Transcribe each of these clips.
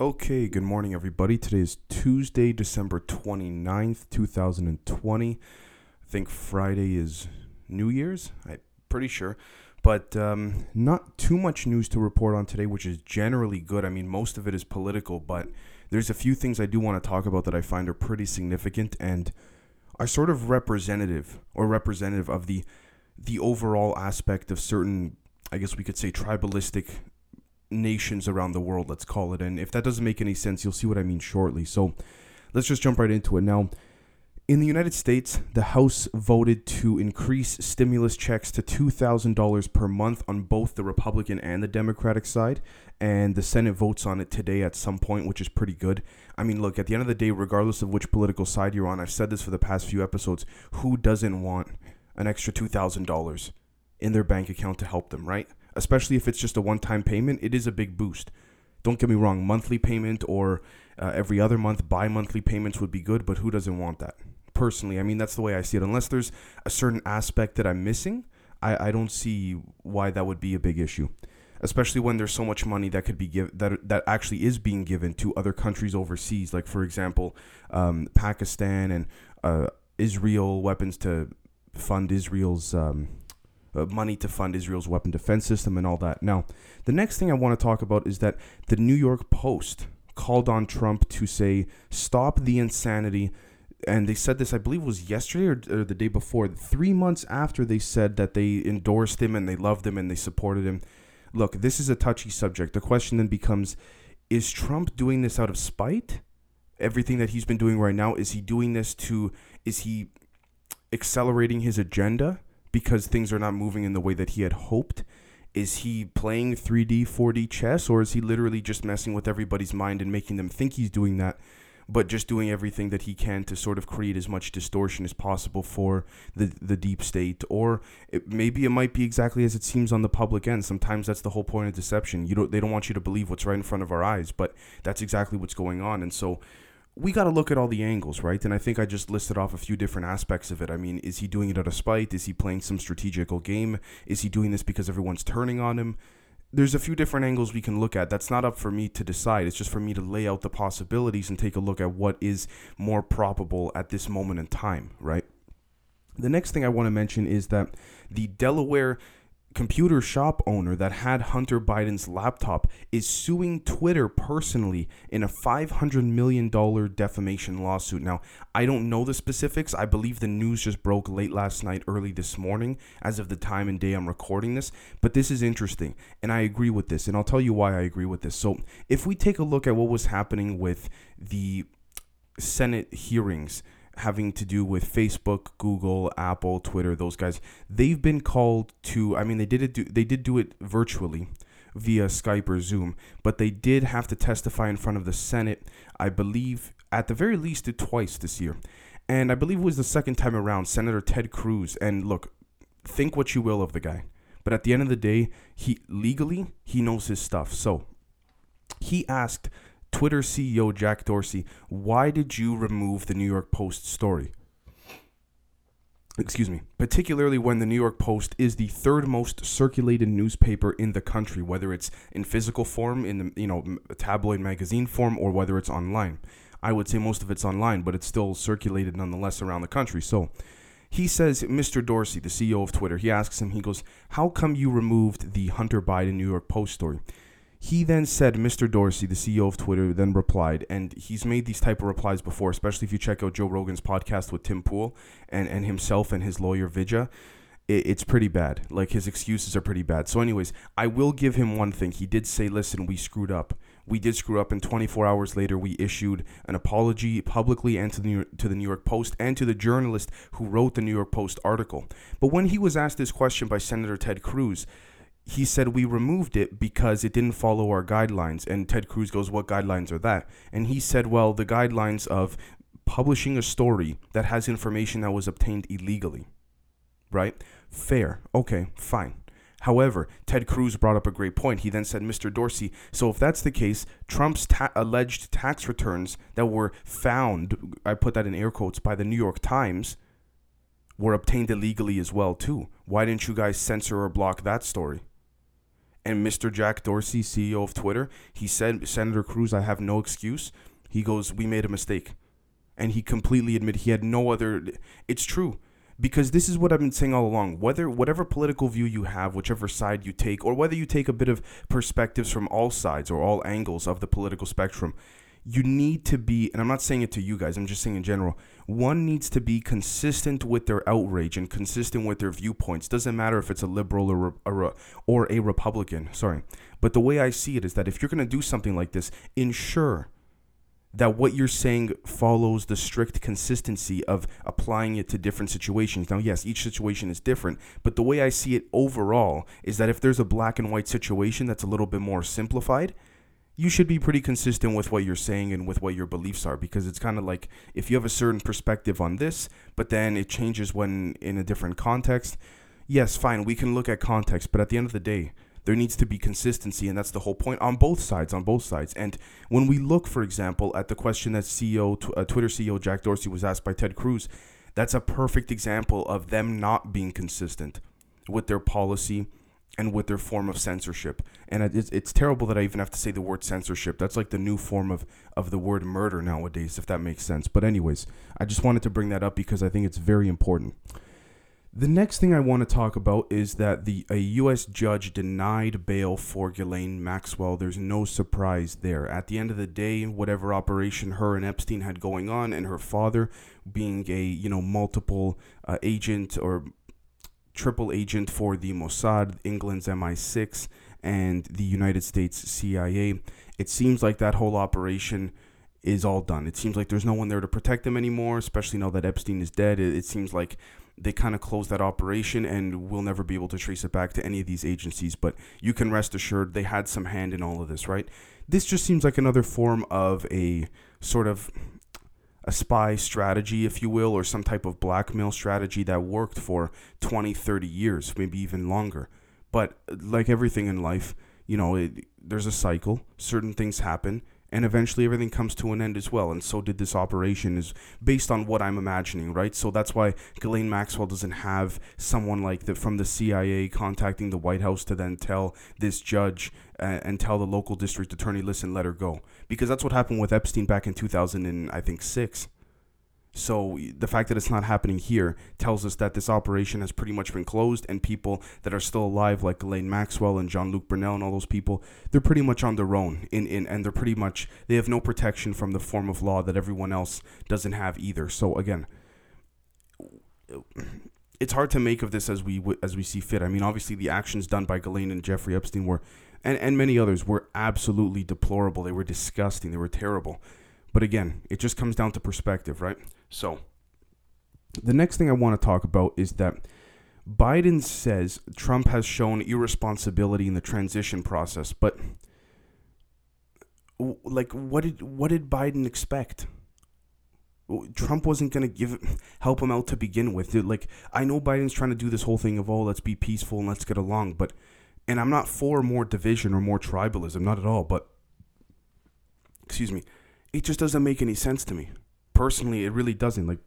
Okay, good morning, everybody. Today is Tuesday, December 29th, 2020. I think Friday is New Year's. I'm pretty sure. But um, not too much news to report on today, which is generally good. I mean, most of it is political, but there's a few things I do want to talk about that I find are pretty significant and are sort of representative or representative of the the overall aspect of certain, I guess we could say, tribalistic nations around the world, let's call it. And if that doesn't make any sense, you'll see what I mean shortly. So let's just jump right into it. Now, in the United States, the House voted to increase stimulus checks to $2,000 per month on both the Republican and the Democratic side. And the Senate votes on it today at some point, which is pretty good. I mean, look, at the end of the day, regardless of which political side you're on, I've said this for the past few episodes who doesn't want an extra $2,000 in their bank account to help them, right? Especially if it's just a one time payment, it is a big boost. Don't get me wrong, monthly payment or uh, every other month bi monthly payments would be good, but who doesn't want that? Personally, I mean, that's the way I see it. Unless there's a certain aspect that I'm missing, I, I don't see why that would be a big issue. Especially when there's so much money that could be given that that actually is being given to other countries overseas, like for example, um, Pakistan and uh, Israel weapons to fund Israel's um, uh, money to fund Israel's weapon defense system and all that. Now, the next thing I want to talk about is that the New York Post called on Trump to say, stop the insanity. And they said this, I believe, was yesterday or, or the day before, three months after they said that they endorsed him and they loved him and they supported him. Look, this is a touchy subject. The question then becomes is Trump doing this out of spite? Everything that he's been doing right now, is he doing this to, is he accelerating his agenda? Because things are not moving in the way that he had hoped? Is he playing 3D, 4D chess, or is he literally just messing with everybody's mind and making them think he's doing that, but just doing everything that he can to sort of create as much distortion as possible for the the deep state? Or it, maybe it might be exactly as it seems on the public end. Sometimes that's the whole point of deception. You don't they don't want you to believe what's right in front of our eyes, but that's exactly what's going on. And so we got to look at all the angles, right? And I think I just listed off a few different aspects of it. I mean, is he doing it out of spite? Is he playing some strategical game? Is he doing this because everyone's turning on him? There's a few different angles we can look at. That's not up for me to decide. It's just for me to lay out the possibilities and take a look at what is more probable at this moment in time, right? The next thing I want to mention is that the Delaware computer shop owner that had Hunter Biden's laptop is suing Twitter personally in a $500 million defamation lawsuit. Now, I don't know the specifics. I believe the news just broke late last night, early this morning, as of the time and day I'm recording this. But this is interesting, and I agree with this, and I'll tell you why I agree with this. So, if we take a look at what was happening with the Senate hearings, having to do with Facebook, Google, Apple, Twitter, those guys, they've been called to. I mean, they did it. Do, they did do it virtually via Skype or Zoom, but they did have to testify in front of the Senate. I believe at the very least it twice this year, and I believe it was the second time around. Senator Ted Cruz. And look, think what you will of the guy, but at the end of the day, he legally he knows his stuff. So he asked Twitter CEO Jack Dorsey, why did you remove the New York Post story? Excuse me, particularly when the New York Post is the third most circulated newspaper in the country, whether it's in physical form, in the you know tabloid magazine form, or whether it's online. I would say most of it's online, but it's still circulated nonetheless around the country. So he says, Mr. Dorsey, the CEO of Twitter, he asks him, he goes, How come you removed the Hunter Biden New York Post story? He then said, Mr. Dorsey, the CEO of Twitter, then replied, and he's made these type of replies before, especially if you check out Joe Rogan's podcast with Tim Pool and, and himself and his lawyer Vijay. It, it's pretty bad. Like his excuses are pretty bad. So, anyways, I will give him one thing. He did say, listen, we screwed up. We did screw up, and 24 hours later, we issued an apology publicly and to the, New York, to the New York Post and to the journalist who wrote the New York Post article. But when he was asked this question by Senator Ted Cruz, he said we removed it because it didn't follow our guidelines. And Ted Cruz goes, What guidelines are that? And he said, Well, the guidelines of publishing a story that has information that was obtained illegally. Right? Fair. Okay, fine. However, Ted Cruz brought up a great point. He then said, Mr. Dorsey, so if that's the case, Trump's ta- alleged tax returns that were found, I put that in air quotes, by the New York Times, were obtained illegally as well, too. Why didn't you guys censor or block that story? And Mr. Jack Dorsey, CEO of Twitter, he said, Senator Cruz, I have no excuse. He goes, We made a mistake. And he completely admitted he had no other. It's true because this is what I've been saying all along. Whether whatever political view you have, whichever side you take, or whether you take a bit of perspectives from all sides or all angles of the political spectrum, you need to be, and I'm not saying it to you guys, I'm just saying in general, one needs to be consistent with their outrage and consistent with their viewpoints. Doesn't matter if it's a liberal or, or, or a Republican, sorry. But the way I see it is that if you're going to do something like this, ensure that what you're saying follows the strict consistency of applying it to different situations. Now, yes, each situation is different, but the way I see it overall is that if there's a black and white situation that's a little bit more simplified, you should be pretty consistent with what you're saying and with what your beliefs are because it's kind of like if you have a certain perspective on this, but then it changes when in a different context. Yes, fine, we can look at context, but at the end of the day, there needs to be consistency, and that's the whole point on both sides. On both sides, and when we look, for example, at the question that CEO, uh, Twitter CEO Jack Dorsey was asked by Ted Cruz, that's a perfect example of them not being consistent with their policy and with their form of censorship. And it's, it's terrible that I even have to say the word censorship. That's like the new form of, of the word murder nowadays, if that makes sense. But, anyways, I just wanted to bring that up because I think it's very important. The next thing I want to talk about is that the a U.S. judge denied bail for Ghislaine Maxwell. There's no surprise there. At the end of the day, whatever operation her and Epstein had going on, and her father being a you know multiple uh, agent or triple agent for the Mossad, England's MI6, and the United States CIA. It seems like that whole operation is all done. It seems like there's no one there to protect them anymore, especially now that Epstein is dead. It, it seems like they kind of closed that operation and we'll never be able to trace it back to any of these agencies. But you can rest assured they had some hand in all of this, right? This just seems like another form of a sort of a spy strategy, if you will, or some type of blackmail strategy that worked for 20, 30 years, maybe even longer. But like everything in life, you know, it, there's a cycle. Certain things happen, and eventually everything comes to an end as well. And so did this operation, is based on what I'm imagining, right? So that's why Ghislaine Maxwell doesn't have someone like the from the CIA contacting the White House to then tell this judge uh, and tell the local district attorney, listen, let her go because that's what happened with Epstein back in 2000 and I think six. So the fact that it's not happening here tells us that this operation has pretty much been closed, and people that are still alive, like Ghislaine Maxwell and Jean-Luc Brunel and all those people, they're pretty much on their own. In, in and they're pretty much they have no protection from the form of law that everyone else doesn't have either. So again, it's hard to make of this as we as we see fit. I mean, obviously the actions done by Ghislaine and Jeffrey Epstein were and, and many others were absolutely deplorable. They were disgusting. They were terrible. But again, it just comes down to perspective, right? So, the next thing I want to talk about is that Biden says Trump has shown irresponsibility in the transition process, but like what did what did Biden expect? Trump wasn't going to give help him out to begin with. Like I know Biden's trying to do this whole thing of oh, let's be peaceful and let's get along, but and I'm not for more division or more tribalism, not at all, but excuse me, it just doesn't make any sense to me. Personally, it really doesn't. Like,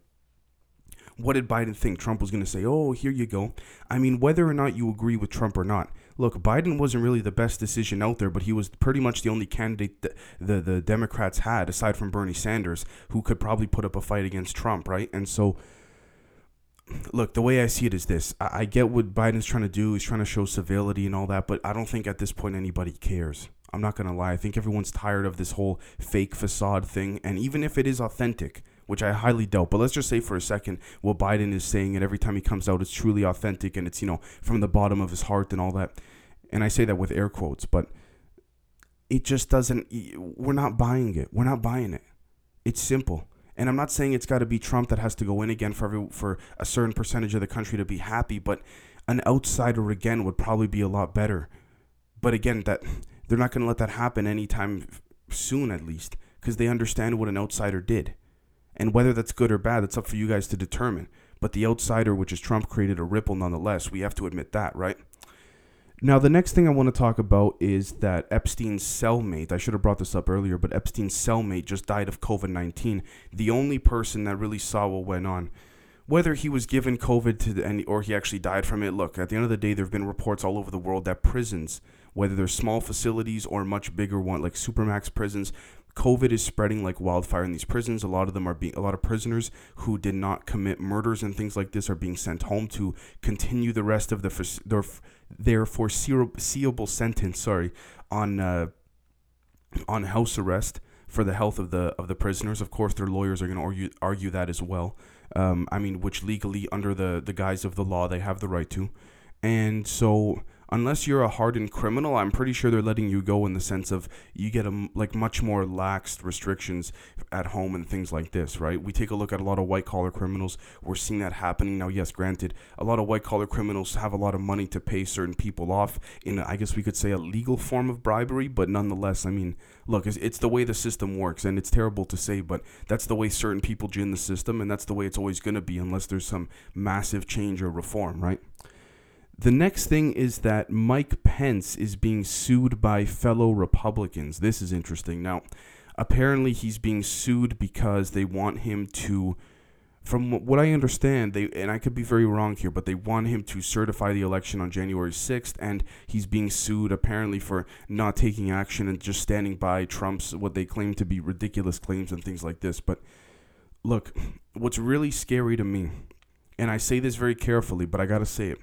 what did Biden think? Trump was going to say, oh, here you go. I mean, whether or not you agree with Trump or not, look, Biden wasn't really the best decision out there, but he was pretty much the only candidate that the, the Democrats had, aside from Bernie Sanders, who could probably put up a fight against Trump, right? And so, look, the way I see it is this: I, I get what Biden's trying to do. He's trying to show civility and all that, but I don't think at this point anybody cares. I'm not gonna lie. I think everyone's tired of this whole fake facade thing, and even if it is authentic, which I highly doubt, but let's just say for a second what Biden is saying, and every time he comes out, it's truly authentic, and it's you know from the bottom of his heart and all that. And I say that with air quotes, but it just doesn't. We're not buying it. We're not buying it. It's simple. And I'm not saying it's got to be Trump that has to go in again for every, for a certain percentage of the country to be happy, but an outsider again would probably be a lot better. But again, that they're not going to let that happen anytime soon, at least, because they understand what an outsider did. And whether that's good or bad, that's up for you guys to determine. But the outsider, which is Trump, created a ripple nonetheless. We have to admit that, right? Now, the next thing I want to talk about is that Epstein's cellmate, I should have brought this up earlier, but Epstein's cellmate just died of COVID 19. The only person that really saw what went on. Whether he was given COVID to the, or he actually died from it, look, at the end of the day, there have been reports all over the world that prisons whether they're small facilities or much bigger one like supermax prisons. COVID is spreading like wildfire in these prisons. A lot of them are being, a lot of prisoners who did not commit murders and things like this are being sent home to continue the rest of the their their foreseeable sentence. Sorry, on uh, on house arrest for the health of the of the prisoners. Of course, their lawyers are going to argue argue that as well. Um, I mean, which legally, under the the guise of the law, they have the right to. And so unless you're a hardened criminal, I'm pretty sure they're letting you go in the sense of you get a, like much more lax restrictions at home and things like this, right? We take a look at a lot of white collar criminals. We're seeing that happening now. Yes, granted, a lot of white collar criminals have a lot of money to pay certain people off in, I guess we could say, a legal form of bribery, but nonetheless, I mean, look, it's, it's the way the system works, and it's terrible to say, but that's the way certain people gin the system, and that's the way it's always going to be unless there's some massive change or reform, right? The next thing is that Mike Pence is being sued by fellow Republicans. This is interesting. Now, apparently he's being sued because they want him to from what I understand, they and I could be very wrong here, but they want him to certify the election on January 6th, and he's being sued apparently for not taking action and just standing by Trump's what they claim to be ridiculous claims and things like this. But look, what's really scary to me, and I say this very carefully, but I gotta say it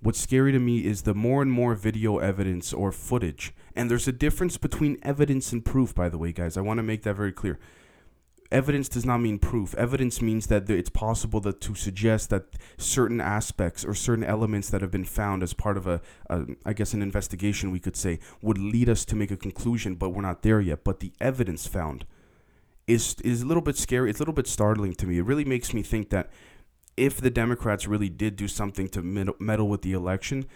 What's scary to me is the more and more video evidence or footage. And there's a difference between evidence and proof, by the way, guys. I want to make that very clear. Evidence does not mean proof. Evidence means that it's possible that to suggest that certain aspects or certain elements that have been found as part of a, a, I guess, an investigation, we could say, would lead us to make a conclusion, but we're not there yet. But the evidence found is is a little bit scary. It's a little bit startling to me. It really makes me think that if the Democrats really did do something to meddle with the election,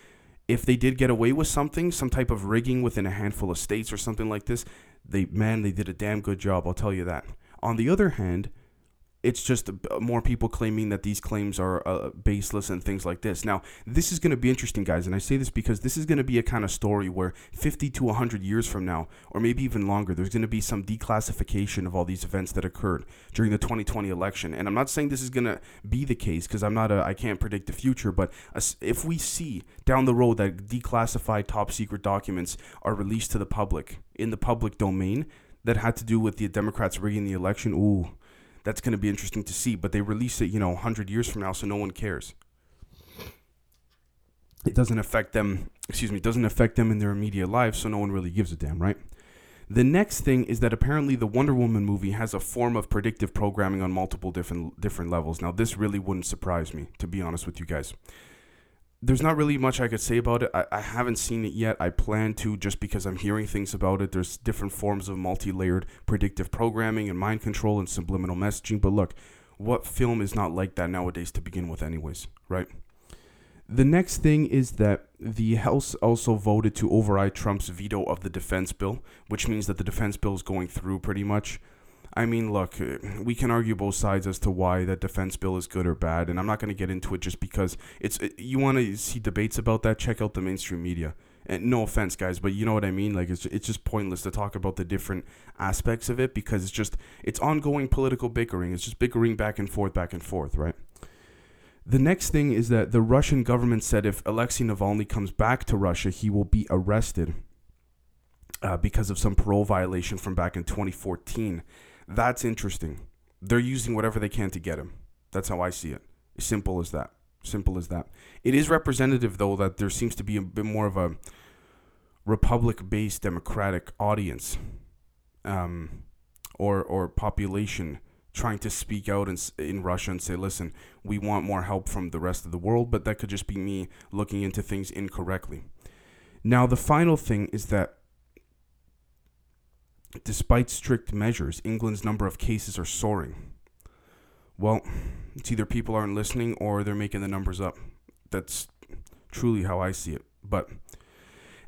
if they did get away with something, some type of rigging within a handful of states or something like this, they man, they did a damn good job. I'll tell you that. On the other hand, it's just more people claiming that these claims are uh, baseless and things like this. Now, this is going to be interesting, guys, and I say this because this is going to be a kind of story where 50 to 100 years from now, or maybe even longer, there's going to be some declassification of all these events that occurred during the 2020 election. And I'm not saying this is going to be the case because I'm not a, I can't predict the future, but if we see down the road that declassified top secret documents are released to the public in the public domain that had to do with the Democrats rigging the election, ooh that's going to be interesting to see. But they release it, you know, 100 years from now, so no one cares. It doesn't affect them, excuse me, doesn't affect them in their immediate lives, so no one really gives a damn, right? The next thing is that apparently the Wonder Woman movie has a form of predictive programming on multiple different different levels. Now, this really wouldn't surprise me, to be honest with you guys there's not really much I could say about it. I, I haven't seen it yet. I plan to just because I'm hearing things about it. There's different forms of multi layered predictive programming and mind control and subliminal messaging. But look, what film is not like that nowadays to begin with, anyways, right? The next thing is that the House also voted to override Trump's veto of the defense bill, which means that the defense bill is going through pretty much. I mean, look, uh, we can argue both sides as to why that defense bill is good or bad, and I'm not going to get into it just because it's. Uh, you want to see debates about that? Check out the mainstream media. And no offense, guys, but you know what I mean. Like it's it's just pointless to talk about the different aspects of it because it's just it's ongoing political bickering. It's just bickering back and forth, back and forth, right? The next thing is that the Russian government said if Alexei Navalny comes back to Russia, he will be arrested uh, because of some parole violation from back in 2014. That's interesting. They're using whatever they can to get him. That's how I see it. Simple as that. Simple as that. It is representative, though, that there seems to be a bit more of a republic based democratic audience um, or, or population trying to speak out in, in Russia and say, listen, we want more help from the rest of the world, but that could just be me looking into things incorrectly. Now, the final thing is that Despite strict measures, England's number of cases are soaring. Well, it's either people aren't listening or they're making the numbers up. That's truly how I see it. But,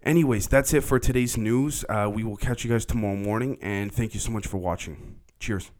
anyways, that's it for today's news. Uh, we will catch you guys tomorrow morning, and thank you so much for watching. Cheers.